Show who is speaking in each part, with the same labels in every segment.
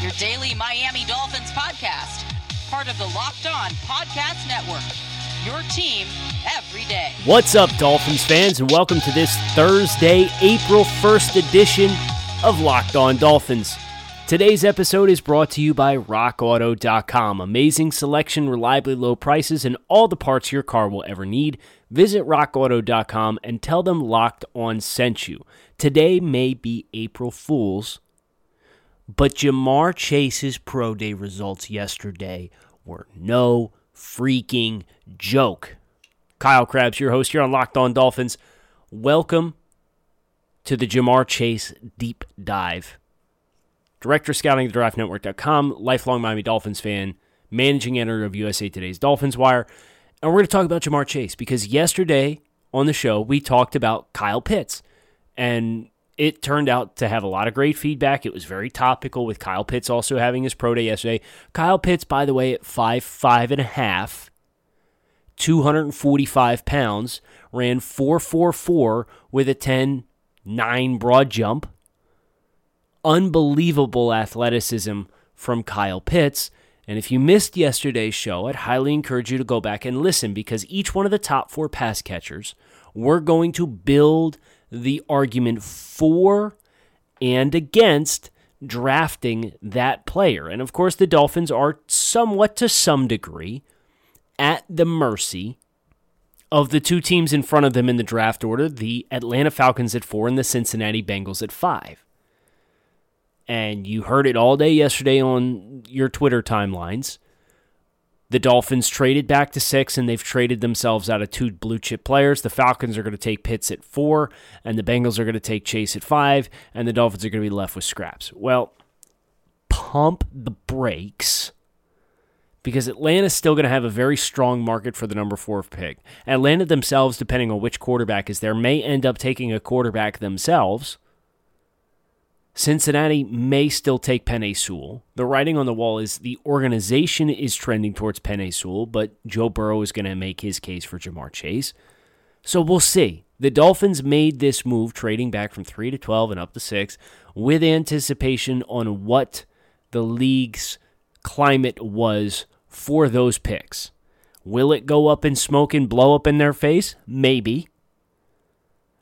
Speaker 1: your daily Miami Dolphins podcast, part of the Locked On Podcast Network. Your team every day.
Speaker 2: What's up, Dolphins fans, and welcome to this Thursday, April 1st edition of Locked On Dolphins. Today's episode is brought to you by RockAuto.com. Amazing selection, reliably low prices, and all the parts your car will ever need. Visit RockAuto.com and tell them Locked On sent you. Today may be April Fool's, but Ja'Marr Chase's Pro Day results yesterday were no freaking joke. Kyle Crabbs, your host here on Locked On Dolphins. Welcome to the Ja'Marr Chase Deep Dive. Director of Scouting at DraftNetwork.com, lifelong Miami Dolphins fan, managing editor of USA Today's Dolphins Wire. And we're going to talk about Ja'Marr Chase because yesterday on the show, we talked about Kyle Pitts. And it turned out to have a lot of great feedback. It was very topical with Kyle Pitts also having his pro day yesterday. Kyle Pitts, by the way, at five five and a half, 245 pounds, ran 444 with a 10 9 broad jump. Unbelievable athleticism from Kyle Pitts. And if you missed yesterday's show, I'd highly encourage you to go back and listen because each one of the top four pass catchers, we're going to build the argument for and against drafting that player. And of course, the Dolphins are somewhat to some degree at the mercy of the two teams in front of them in the draft order the Atlanta Falcons at four and the Cincinnati Bengals at five. And you heard it all day yesterday on your Twitter timelines. The Dolphins traded back to six, and they've traded themselves out of two blue chip players. The Falcons are going to take Pitts at four, and the Bengals are going to take Chase at five, and the Dolphins are going to be left with scraps. Well, pump the brakes because Atlanta's still going to have a very strong market for the number four pick. Atlanta themselves, depending on which quarterback is there, may end up taking a quarterback themselves. Cincinnati may still take Penei Sewell. The writing on the wall is the organization is trending towards Penei Sewell, but Joe Burrow is going to make his case for Ja'Marr Chase. So we'll see. The Dolphins made this move, trading back from 3 to 12 and up to 6, with anticipation on what the league's climate was for those picks. Will it go up in smoke and blow up in their face? Maybe.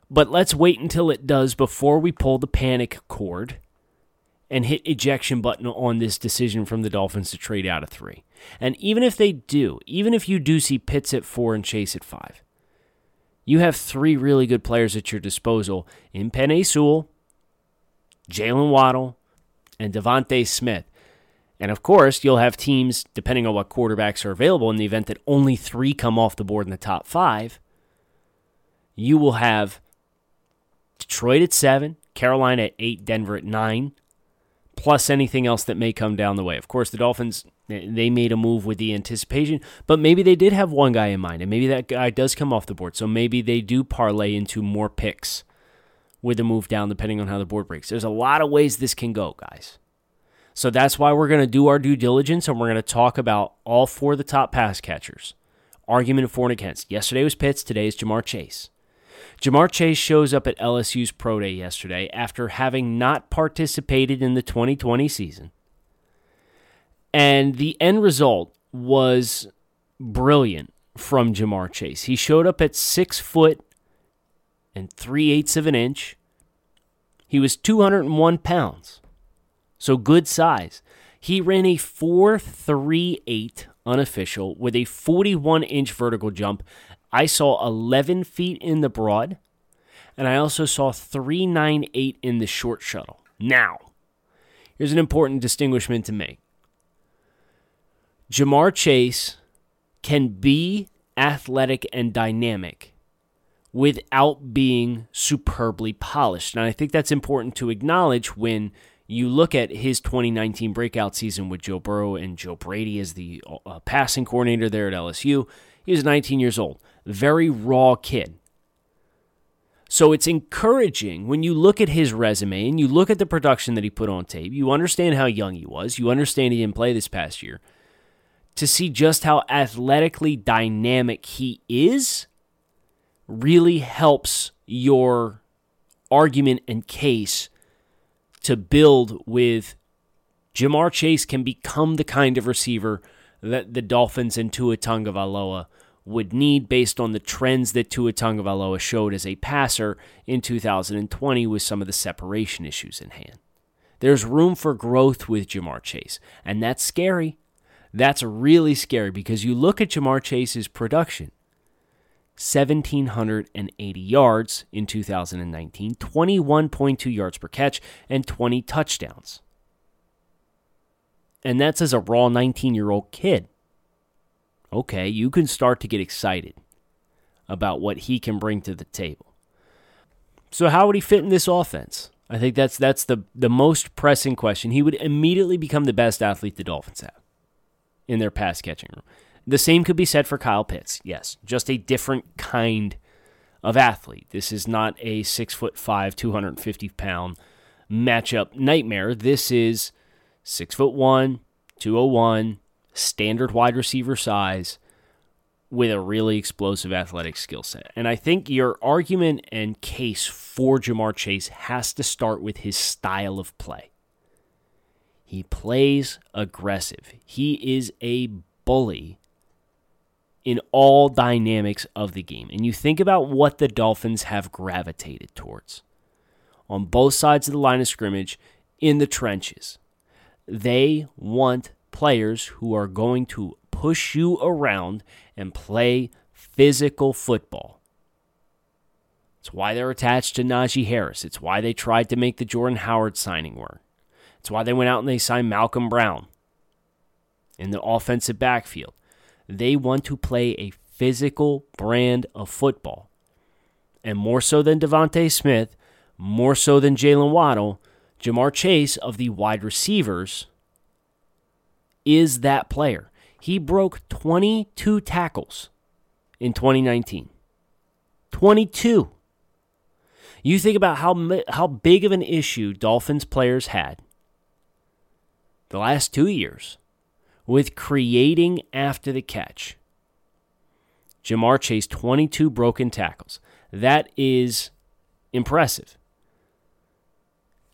Speaker 2: But let's wait until it does before we pull the panic cord and hit ejection button on this decision from the Dolphins to trade out of three. And even if they do, even if you do see Pitts at four and Chase at five, you have three really good players at your disposal in Penei Sewell, Jaylen Waddle, and DeVonta Smith. And of course, you'll have teams, depending on what quarterbacks are available, in the event that only three come off the board in the top five, you will have Detroit at seven, Carolina at eight, Denver at nine, plus anything else that may come down the way. Of course, the Dolphins they made a move with the anticipation, but maybe they did have one guy in mind, and maybe that guy does come off the board. So maybe they do parlay into more picks with a move down, depending on how the board breaks. There's a lot of ways this can go, guys. So that's why we're going to do our due diligence and we're going to talk about all four of the top pass catchers. Argument for and against. Yesterday was Pitts, today is Ja'Marr Chase. Ja'Marr Chase shows up at LSU's Pro Day yesterday after having not participated in the 2020 season. And the end result was brilliant from Ja'Marr Chase. He showed up at six foot and three eighths of an inch. He was 201 pounds, so good size. He ran a 4.38 unofficial with a 41 inch vertical jump I saw 11 feet in the broad, and I also saw 398 in the short shuttle. Now, here's an important distinguishment to make Ja'Marr Chase can be athletic and dynamic without being superbly polished. And I think that's important to acknowledge when You look at his 2019 breakout season with Joe Burrow and Joe Brady as the uh, passing coordinator there at LSU. He was 19 years old, very raw kid. So it's encouraging when you look at his resume and you look at the production that he put on tape. You understand how young he was. You understand he didn't play this past year. To see just how athletically dynamic he is really helps your argument and case to build with Ja'Marr Chase can become the kind of receiver that the Dolphins and Tua Tagovailoa would need based on the trends that Tua Tagovailoa showed as a passer in 2020 with some of the separation issues in hand. There's room for growth with Ja'Marr Chase, and that's scary. That's really scary because you look at Ja'Marr Chase's production. 1,780 yards in 2019, 21.2 yards per catch, and 20 touchdowns. And that's as a raw 19 year old kid okay, you can start to get excited about what he can bring to the table. So how would he fit in this offense? I think that's that's the the most pressing question. He would immediately become the best athlete the Dolphins have in their pass catching room. The same could be said for Kyle Pitts. Yes, just a different kind of athlete. This is not a six foot five, two hundred and fifty pound matchup nightmare. This is six foot one, two oh one, standard wide receiver size with a really explosive athletic skill set. And I think your argument and case for Ja'Marr Chase has to start with his style of play. He plays aggressive. He is a bully in all dynamics of the game. And you think about what the Dolphins have gravitated towards on both sides of the line of scrimmage in the trenches. They want players who are going to push you around and play physical football. It's why they're attached to Najee Harris. It's why they tried to make the Jordan Howard signing work. It's why they went out and they signed Malcolm Brown in the offensive backfield. They want to play a physical brand of football. And more so than DeVonta Smith, more so than Jaylen Waddle, Ja'Marr Chase of the wide receivers is that player. He broke 22 tackles in 2019. 22. You think about how how big of an issue Dolphins players had the last 2 years with creating after the catch. Ja'Marr Chase 22 broken tackles. That is impressive.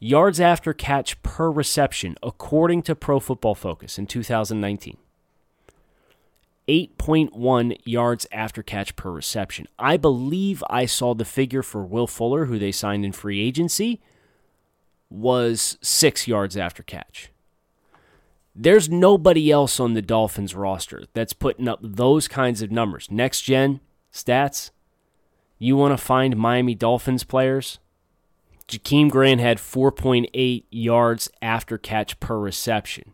Speaker 2: Yards after catch per reception, according to Pro Football Focus in 2019. 8.1 yards after catch per reception. I believe I saw the figure for Will Fuller, who they signed in free agency, was six yards after catch. There's nobody else on the Dolphins roster that's putting up those kinds of numbers. Next gen stats, you want to find Miami Dolphins players? Jakeem Grant had 4.8 yards after catch per reception.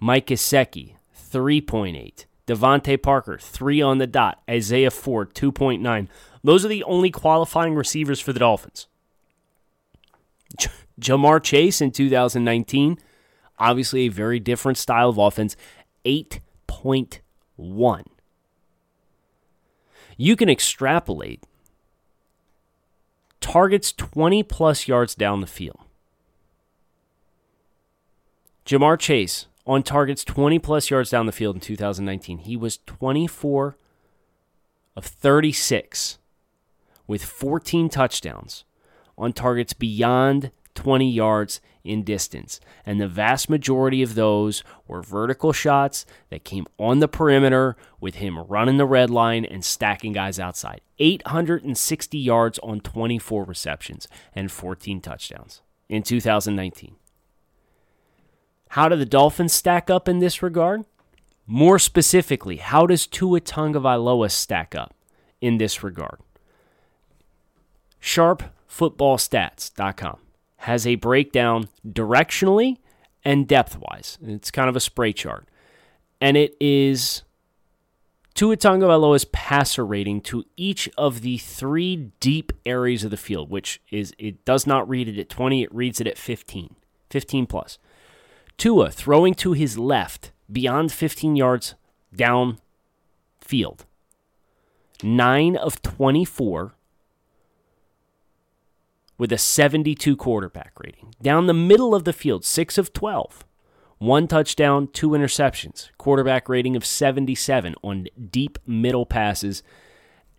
Speaker 2: Mike Gesicki, 3.8. DeVante Parker, 3 on the dot. Isaiah Ford, 2.9. Those are the only qualifying receivers for the Dolphins. J- Ja'Marr Chase in 2019, obviously a very different style of offense, 8.1. You can extrapolate targets 20 plus yards down the field. Ja'Marr Chase on targets 20 plus yards down the field in 2019. He was 24 of 36 with 14 touchdowns on targets beyond 20 yards in distance. And the vast majority of those were vertical shots that came on the perimeter with him running the red line and stacking guys outside. 860 yards on 24 receptions and 14 touchdowns in 2019. How do the Dolphins stack up in this regard? More specifically, how does Tua Tagovailoa stack up in this regard? SharpFootballStats.com has a breakdown directionally and depth wise. It's kind of a spray chart. And it is Tua Tagovailoa's passer rating to each of the three deep areas of the field, which is it does not read it at 20, it reads it at 15. 15 plus. Tua throwing to his left beyond 15 yards down field. 9 of 24 with a 72 quarterback rating. Down the middle of the field, 6 of 12. One touchdown, two interceptions. Quarterback rating of 77 on deep middle passes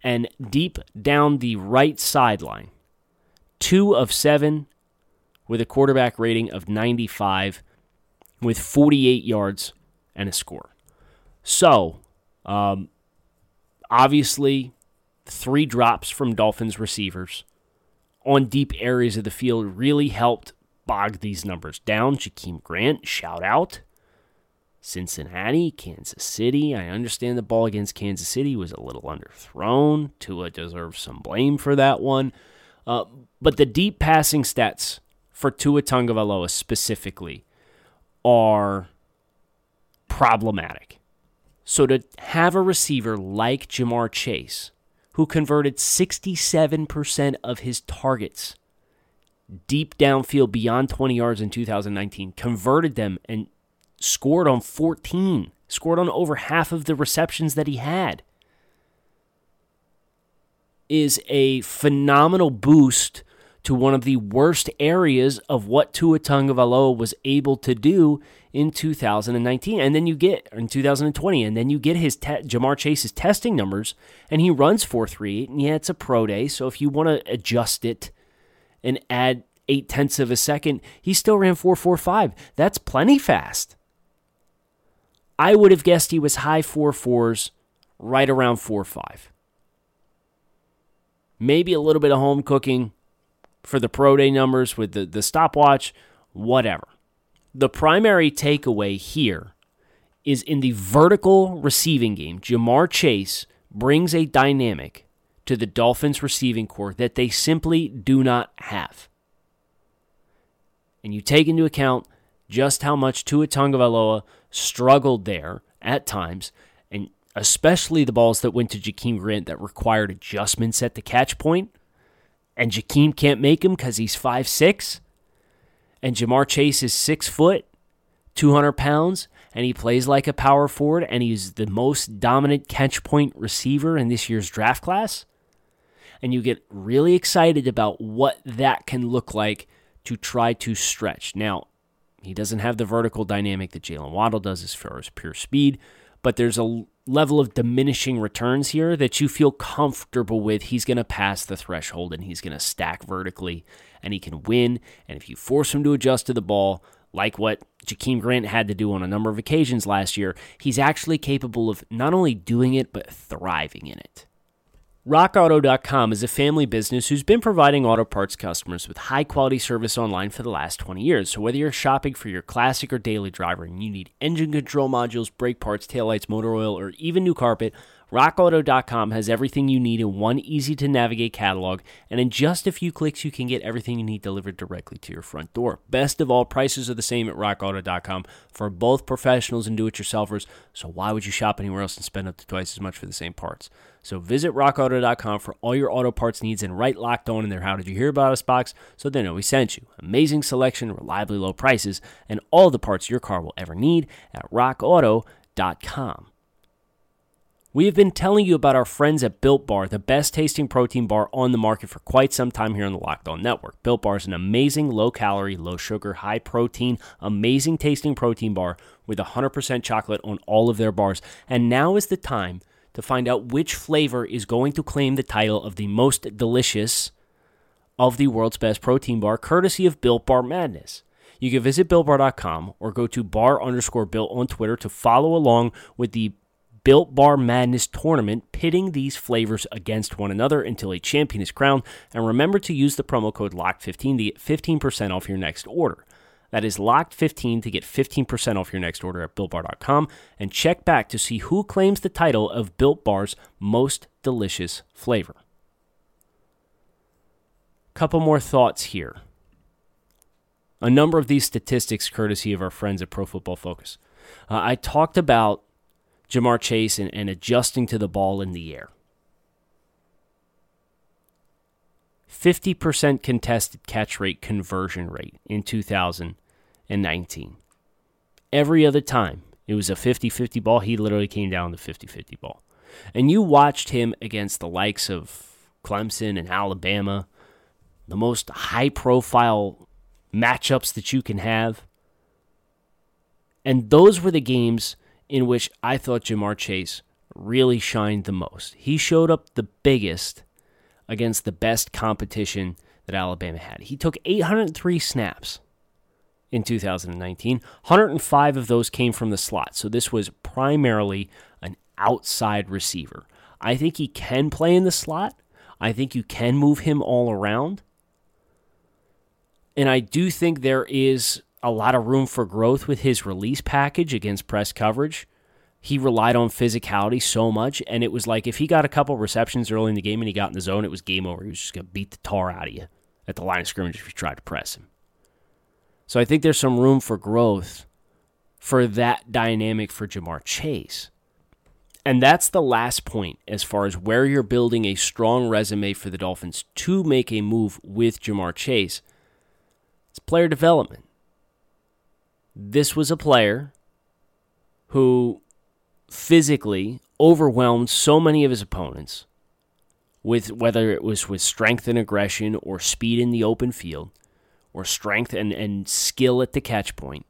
Speaker 2: and deep down the right sideline. Two of seven with a quarterback rating of 95 with 48 yards and a score. So, um, obviously, three drops from Dolphins receivers on deep areas of the field really helped bog these numbers down. Jakeem Grant, shout out. Cincinnati, Kansas City. I understand the ball against Kansas City was a little underthrown. Tua deserves some blame for that one. Uh, but the deep passing stats for Tua Tagovailoa specifically are problematic. So to have a receiver like Ja'Marr Chase who converted 67% of his targets deep downfield beyond 20 yards in 2019, converted them and scored on 14, scored on over half of the receptions that he had. Is a phenomenal boost to one of the worst areas of what Tua Tagovailoa was able to do in 2019, and then you get in 2020, and then you get his te- Ja'Marr Chase's testing numbers, and he runs 4.38, and yeah, it's a pro day, so if you want to adjust it and add eight tenths of a second, he still ran 4.45. That's plenty fast. I would have guessed he was high four fours, right around four five. Maybe a little bit of home cooking for the pro day numbers with the, the stopwatch, whatever. The primary takeaway here is in the vertical receiving game, Ja'Marr Chase brings a dynamic to the Dolphins receiving corps that they simply do not have. And you take into account just how much Tua Tagovailoa struggled there at times, and especially the balls that went to Jakeem Grant that required adjustments at the catch point, and Jakeem can't make him because he's five six, and Ja'Marr Chase is six foot, 200 pounds, and he plays like a power forward, and he's the most dominant catch point receiver in this year's draft class. And you get really excited about what that can look like to try to stretch. Now, he doesn't have the vertical dynamic that Jaylen Waddle does as far as pure speed, but there's a level of diminishing returns here that you feel comfortable with. He's going to pass the threshold and he's going to stack vertically and he can win. And if you force him to adjust to the ball, like what Jakeem Grant had to do on a number of occasions last year, he's actually capable of not only doing it, but thriving in it. RockAuto.com is a family business who's been providing auto parts customers with high quality service online for the last 20 years. So, whether you're shopping for your classic or daily driver and you need engine control modules, brake parts, taillights, motor oil, or even new carpet, RockAuto.com has everything you need in one easy to navigate catalog, and in just a few clicks, you can get everything you need delivered directly to your front door. Best of all, prices are the same at RockAuto.com for both professionals and do it yourselfers, so why would you shop anywhere else and spend up to twice as much for the same parts? So visit RockAuto.com for all your auto parts needs and write locked on in their How Did You Hear About Us box so they know we sent you. Amazing selection, reliably low prices, and all the parts your car will ever need at RockAuto.com. We have been telling you about our friends at Built Bar, the best tasting protein bar on the market for quite some time here on the Locked On Network. Built Bar is an amazing low calorie, low sugar, high protein, amazing tasting protein bar with 100% chocolate on all of their bars. And now is the time to find out which flavor is going to claim the title of the most delicious of the world's best protein bar, courtesy of Built Bar Madness. You can visit BuiltBar.com or go to bar underscore built on Twitter to follow along with the Built Bar Madness tournament, pitting these flavors against one another until a champion is crowned. And remember to use the promo code LOCK15 to get 15% off your next order. That is locked15 to get 15% off your next order at builtbar.com and check back to see who claims the title of Built Bar's most delicious flavor. Couple more thoughts here. A number of these statistics courtesy of our friends at Pro Football Focus. Uh, I talked about Ja'Marr Chase and, and adjusting to the ball in the air. 50% contested catch rate conversion rate in 2019. Every other time, it was a 50 50 ball. He literally came down the 50 50 ball. And you watched him against the likes of Clemson and Alabama, the most high profile matchups that you can have. And those were the games in which I thought Ja'Marr Chase really shined the most. He showed up the biggest against the best competition that Alabama had. He took 803 snaps in 2019. 105 of those came from the slot. So this was primarily an outside receiver. I think he can play in the slot. I think you can move him all around. And I do think there is a lot of room for growth with his release package against press coverage. He relied on physicality so much, and it was like if he got a couple receptions early in the game and he got in the zone, it was game over. He was just going to beat the tar out of you at the line of scrimmage if you tried to press him. So I think there's some room for growth for that dynamic for Ja'Marr Chase. And that's the last point as far as where you're building a strong resume for the Dolphins to make a move with Ja'Marr Chase. It's player development. This was a player who physically overwhelmed so many of his opponents with whether it was with strength and aggression or speed in the open field or strength and, and skill at the catch point.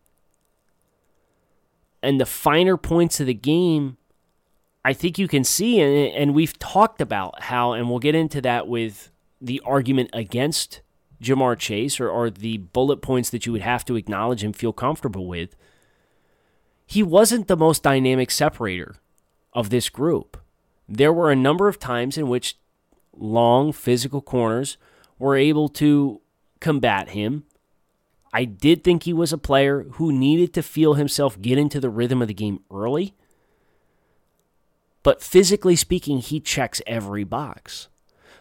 Speaker 2: And the finer points of the game, I think you can see, and, and we've talked about how, and we'll get into that with the argument against Ja'Marr Chase or, or the bullet points that you would have to acknowledge and feel comfortable with. He wasn't the most dynamic separator of this group. There were a number of times in which long physical corners were able to combat him. I did think he was a player who needed to feel himself get into the rhythm of the game early. But physically speaking, he checks every box.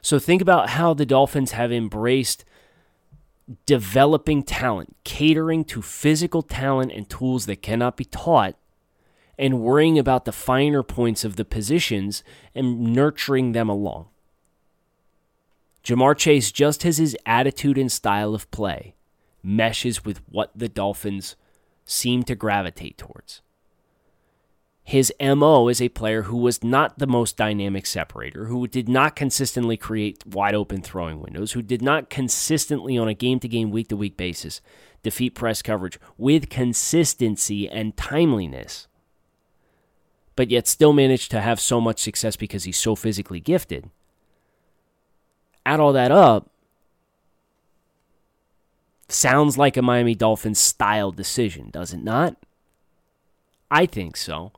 Speaker 2: So think about how the Dolphins have embraced developing talent, catering to physical talent and tools that cannot be taught, and worrying about the finer points of the positions and nurturing them along. Ja'Marr Chase, just as his attitude and style of play meshes with what the Dolphins seem to gravitate towards. His MO is a player who was not the most dynamic separator, who did not consistently create wide open throwing windows, who did not consistently, on a game to game, week to week basis, defeat press coverage with consistency and timeliness, but yet still managed to have so much success because he's so physically gifted add all that up, sounds like a Miami Dolphins style decision, does it not? I think so.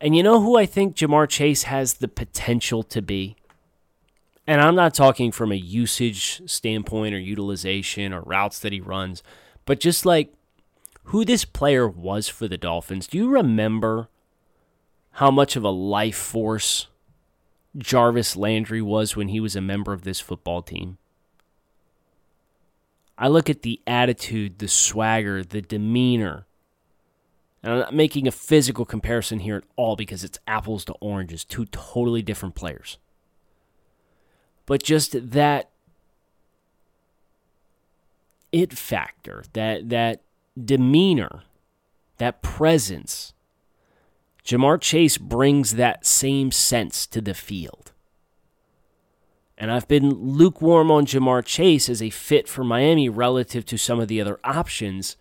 Speaker 2: And you know who I think Ja'Marr Chase has the potential to be? And I'm not talking from a usage standpoint or utilization or routes that he runs, but just like who this player was for the Dolphins. Do you remember how much of a life force Jarvis Landry was when he was a member of this football team. I look at the attitude, the swagger, the demeanor. And I'm not making a physical comparison here at all because it's apples to oranges, two totally different players. But just that it factor, that that demeanor, that presence Ja'Marr Chase brings that same sense to the field. And I've been lukewarm on Ja'Marr Chase as a fit for Miami relative to some of the other options.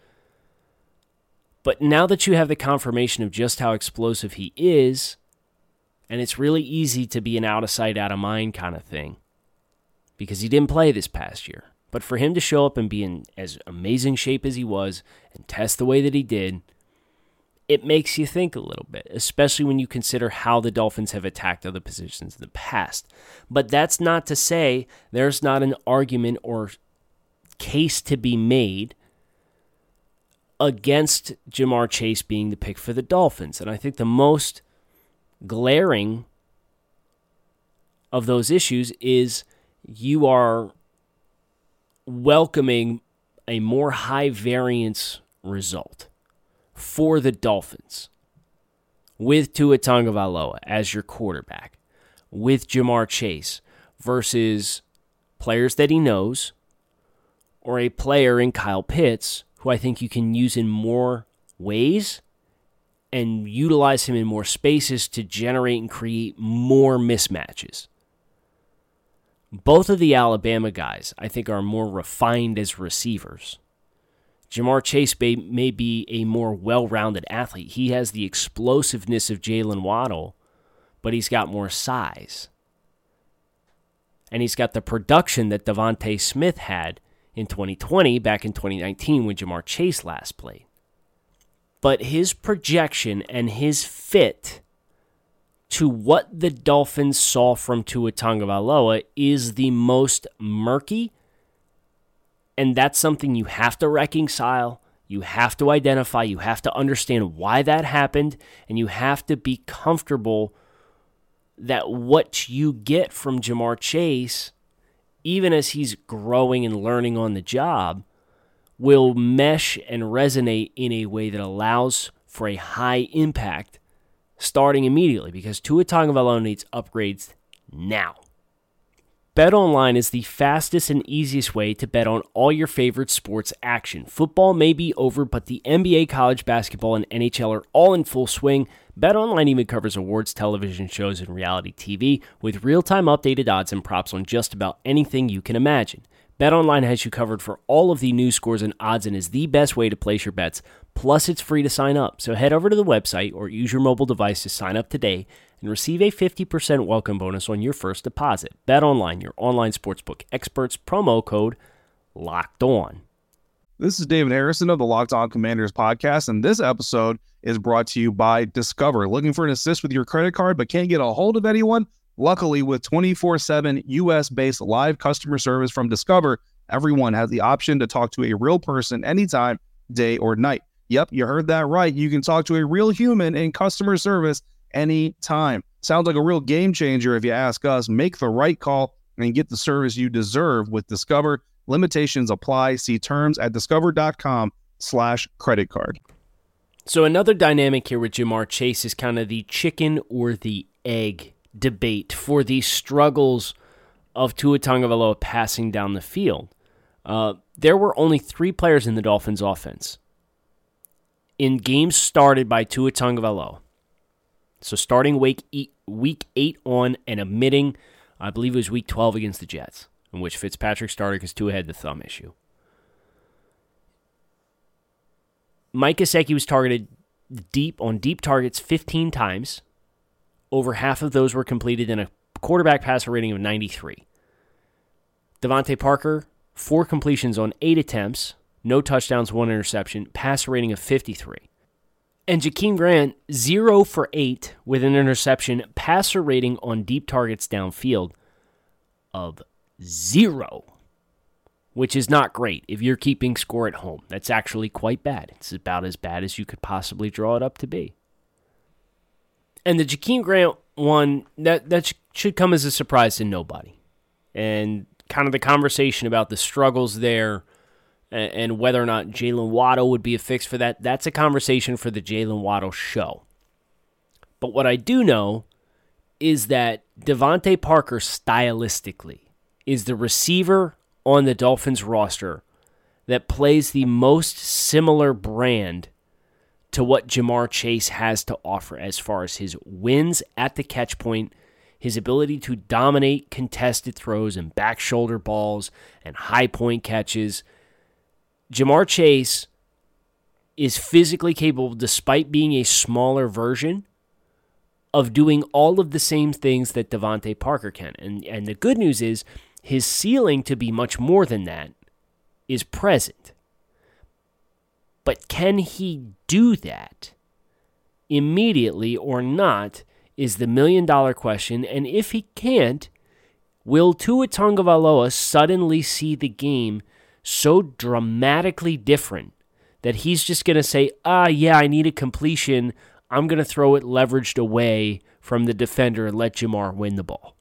Speaker 2: But now that you have the confirmation of just how explosive he is, and it's really easy to be an out of sight, out of mind kind of thing because he didn't play this past year. But for him to show up and be in as amazing shape as he was and test the way that he did, it makes you think a little bit, especially when you consider how the Dolphins have attacked other positions in the past. But that's not to say there's not an argument or case to be made against Ja'Marr Chase being the pick for the Dolphins. And I think the most glaring of those issues is you are welcoming a more high variance result for the Dolphins with Tua Tagovailoa as your quarterback, with Ja'Marr Chase versus players that he knows or a player in Kyle Pitts who I think you can use in more ways and utilize him in more spaces to generate and create more mismatches. Both of the Alabama guys, I think, are more refined as receivers. Ja'Marr Chase may, may be a more well rounded athlete. He has the explosiveness of Jaylen Waddle, but he's got more size. And he's got the production that DeVonta Smith had in 2020, back in 2019 when Ja'Marr Chase last played. But his projection and his fit to what the Dolphins saw from Tua Tagovailoa is the most murky, and that's something you have to reconcile. You have to identify. You have to understand why that happened, and you have to be comfortable that what you get from Ja'Marr Chase, even as he's growing and learning on the job, will mesh and resonate in a way that allows for a high impact starting immediately because Tua Tagovailoa needs upgrades now. BetOnline is the fastest and easiest way to bet on all your favorite sports action. Football may be over, but the NBA, college basketball, and NHL are all in full swing. BetOnline even covers awards, television shows, and reality TV with real-time updated odds and props on just about anything you can imagine. BetOnline has you covered for all of the news scores and odds and is the best way to place your bets. Plus, it's free to sign up. So head over to the website or use your mobile device to sign up today and receive a 50% welcome bonus on your first deposit. BetOnline, your online sportsbook experts, promo code LOCKED ON.
Speaker 3: This is David Harrison of the Locked On Commanders podcast, and this episode is brought to you by Discover. Looking for an assist with your credit card but can't get a hold of anyone? Luckily, with 24 7 US based live customer service from Discover, everyone has the option to talk to a real person anytime, day or night. Yep, you heard that right. You can talk to a real human in customer service anytime. Sounds like a real game changer if you ask us. Make the right call and get the service you deserve with Discover. Limitations apply. See terms at discover.com slash credit card.
Speaker 2: So another dynamic here with Ja'Marr Chase is kind of the chicken or the egg debate for the struggles of Tua Tagovailoa passing down the field. Uh, there were only three players in the Dolphins' offense in games started by Tua Tagovailoa. So starting week eight, week eight on and omitting, I believe it was week 12 against the Jets, in which Fitzpatrick started because Tua had the thumb issue. Mike Gesicki was targeted deep on deep targets 15 times. Over half of those were completed in a quarterback passer rating of 93. DeVante Parker, four completions on eight attempts, no touchdowns, one interception, passer rating of 53. And Jakeem Grant, zero for eight with an interception, passer rating on deep targets downfield of zero, which is not great if you're keeping score at home. That's actually quite bad. It's about as bad as you could possibly draw it up to be. And the Jakeem Grant one that that should come as a surprise to nobody, and kind of the conversation about the struggles there, and, whether or not Jaylen Waddle would be a fix for that. That's a conversation for the Jaylen Waddle show. But what I do know is that DeVante Parker stylistically is the receiver on the Dolphins roster that plays the most similar brand to what Ja'Marr Chase has to offer as far as his wins at the catch point, his ability to dominate contested throws and back shoulder balls and high point catches. Ja'Marr Chase is physically capable, despite being a smaller version, of doing all of the same things that DeVante Parker can. And, and the good news is his ceiling to be much more than that is present. But can he do that immediately or not is the million dollar question. And if he can't, will Tua Tagovailoa suddenly see the game so dramatically different that he's just going to say, ah, yeah, I need a completion. I'm going to throw it leveraged away from the defender and let Ja'Marr win the ball.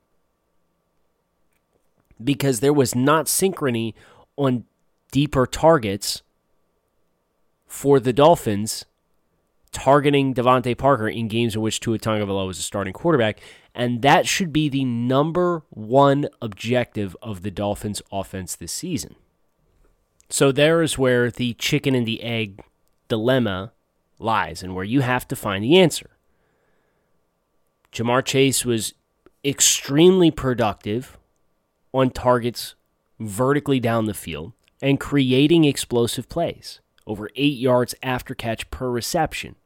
Speaker 2: Because there was not synchrony on deeper targets for the Dolphins targeting DeVante Parker in games in which Tua Tagovailoa was a starting quarterback, and that should be the number one objective of the Dolphins' offense this season. So there is where the chicken and the egg dilemma lies and where you have to find the answer. Ja'Marr Chase was extremely productive on targets vertically down the field and creating explosive plays, over eight yards after catch per reception.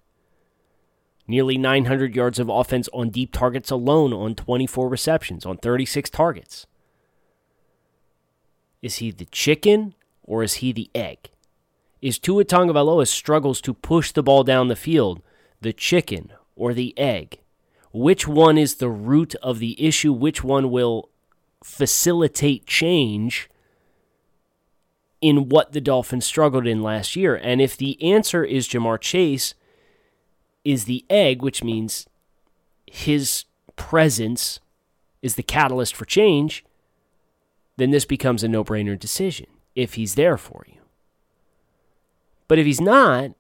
Speaker 2: Nearly 900 yards of offense on deep targets alone on 24 receptions, on 36 targets. Is he the chicken or is he the egg? Is Tua Tagovailoa struggles to push the ball down the field the chicken or the egg? Which one is the root of the issue? Which one will facilitate change in what the Dolphins struggled in last year? And if the answer is Ja'Marr Chase is the egg, which means his presence is the catalyst for change, then this becomes a no brainer decision if he's there for you. But if he's not,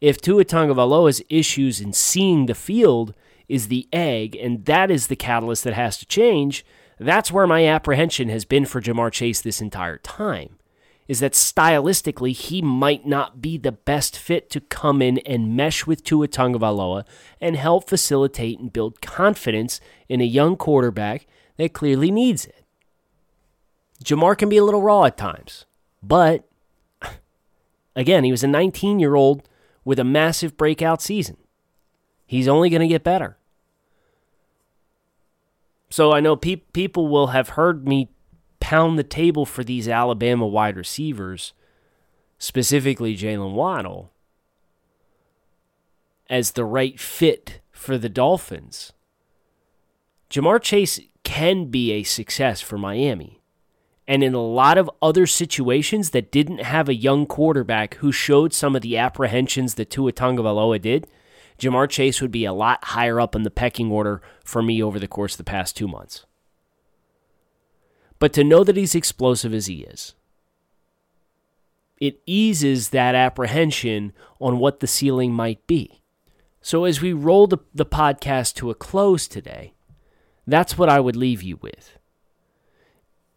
Speaker 2: if Tua Tagovailoa's issues in seeing the field is the egg, and that is the catalyst that has to change, that's where my apprehension has been for Ja'Marr Chase this entire time. Is that stylistically he might not be the best fit to come in and mesh with Tua Tagovailoa and help facilitate and build confidence in a young quarterback that clearly needs it. Ja'Marr can be a little raw at times, but again, he was a 19 year old with a massive breakout season. He's only going to get better. So I know pe- people will have heard me pound the table for these Alabama wide receivers, specifically Jaylen Waddle, as the right fit for the Dolphins. Ja'Marr Chase can be a success for Miami. And in a lot of other situations that didn't have a young quarterback who showed some of the apprehensions that Tua Tagovailoa did, Ja'Marr Chase would be a lot higher up in the pecking order for me over the course of the past two months. But to know that he's explosive as he is, it eases that apprehension on what the ceiling might be. So as we roll the, the podcast to a close today, that's what I would leave you with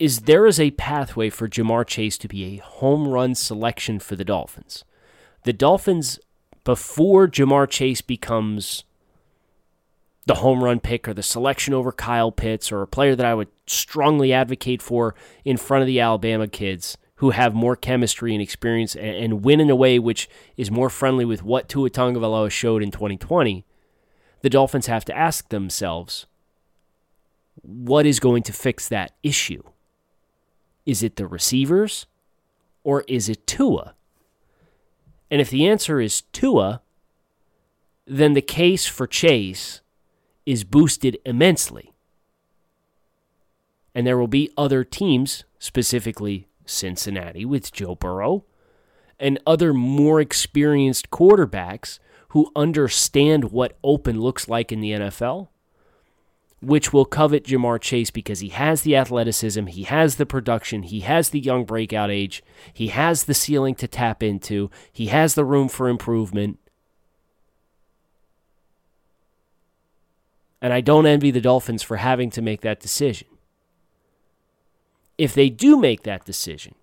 Speaker 2: is there is a pathway for Ja'Marr Chase to be a home run selection for the Dolphins. The Dolphins, before Ja'Marr Chase becomes the home run pick or the selection over Kyle Pitts or a player that I would strongly advocate for in front of the Alabama kids who have more chemistry and experience and, and win in a way which is more friendly with what Tua Tagovailoa showed in 2020, the Dolphins have to ask themselves, what is going to fix that issue? Is it the receivers or is it Tua? And if the answer is Tua, then the case for Chase is boosted immensely. And there will be other teams, specifically Cincinnati with Joe Burrow, and other more experienced quarterbacks who understand what open looks like in the NFL which will covet Ja'Marr Chase because he has the athleticism, he has the production, he has the young breakout age, he has the ceiling to tap into, he has the room for improvement. And I don't envy the Dolphins for having to make that decision. If they do make that decision,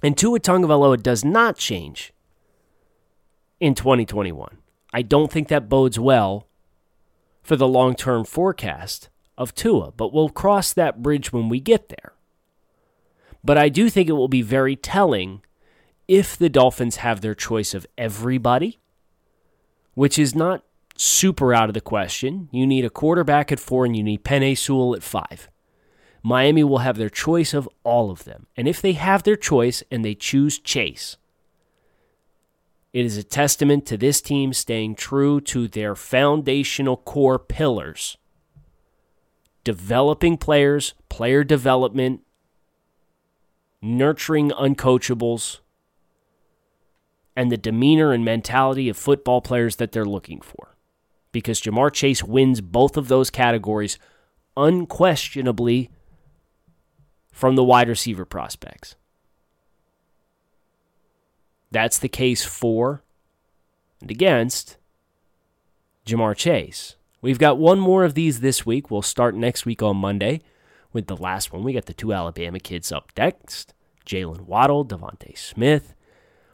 Speaker 2: and Tua Tagovailoa does not change in 2021, I don't think that bodes well for the long term forecast of Tua, but we'll cross that bridge when we get there. But I do think it will be very telling if the Dolphins have their choice of everybody, which is not super out of the question. You need a quarterback at four and you need Penei Sewell at five. Miami will have their choice of all of them. And if they have their choice and they choose Chase, it is a testament to this team staying true to their foundational core pillars developing players, player development, nurturing uncoachables, and the demeanor and mentality of football players that they're looking for. Because Ja'Marr Chase wins both of those categories unquestionably from the wide receiver prospects. That's the case for and against Ja'Marr Chase. We've got one more of these this week. We'll start next week on Monday with the last one. We got the two Alabama kids up next. Jaylen Waddle, DeVonta Smith.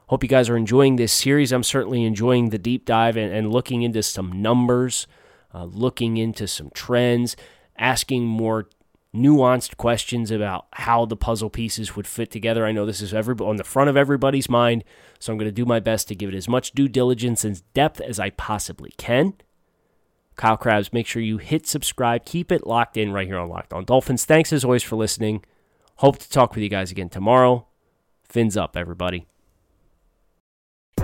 Speaker 2: Hope you guys are enjoying this series. I'm certainly enjoying the deep dive and, and looking into some numbers, uh, looking into some trends, asking more nuanced questions about how the puzzle pieces would fit together. I know this is every, on the front of everybody's mind, so I'm going to do my best to give it as much due diligence and depth as I possibly can. Kyle Crabbs, make sure you hit subscribe. Keep it locked in right here on Locked On Dolphins. Thanks as always for listening. Hope to talk with you guys again tomorrow. Fins up, everybody.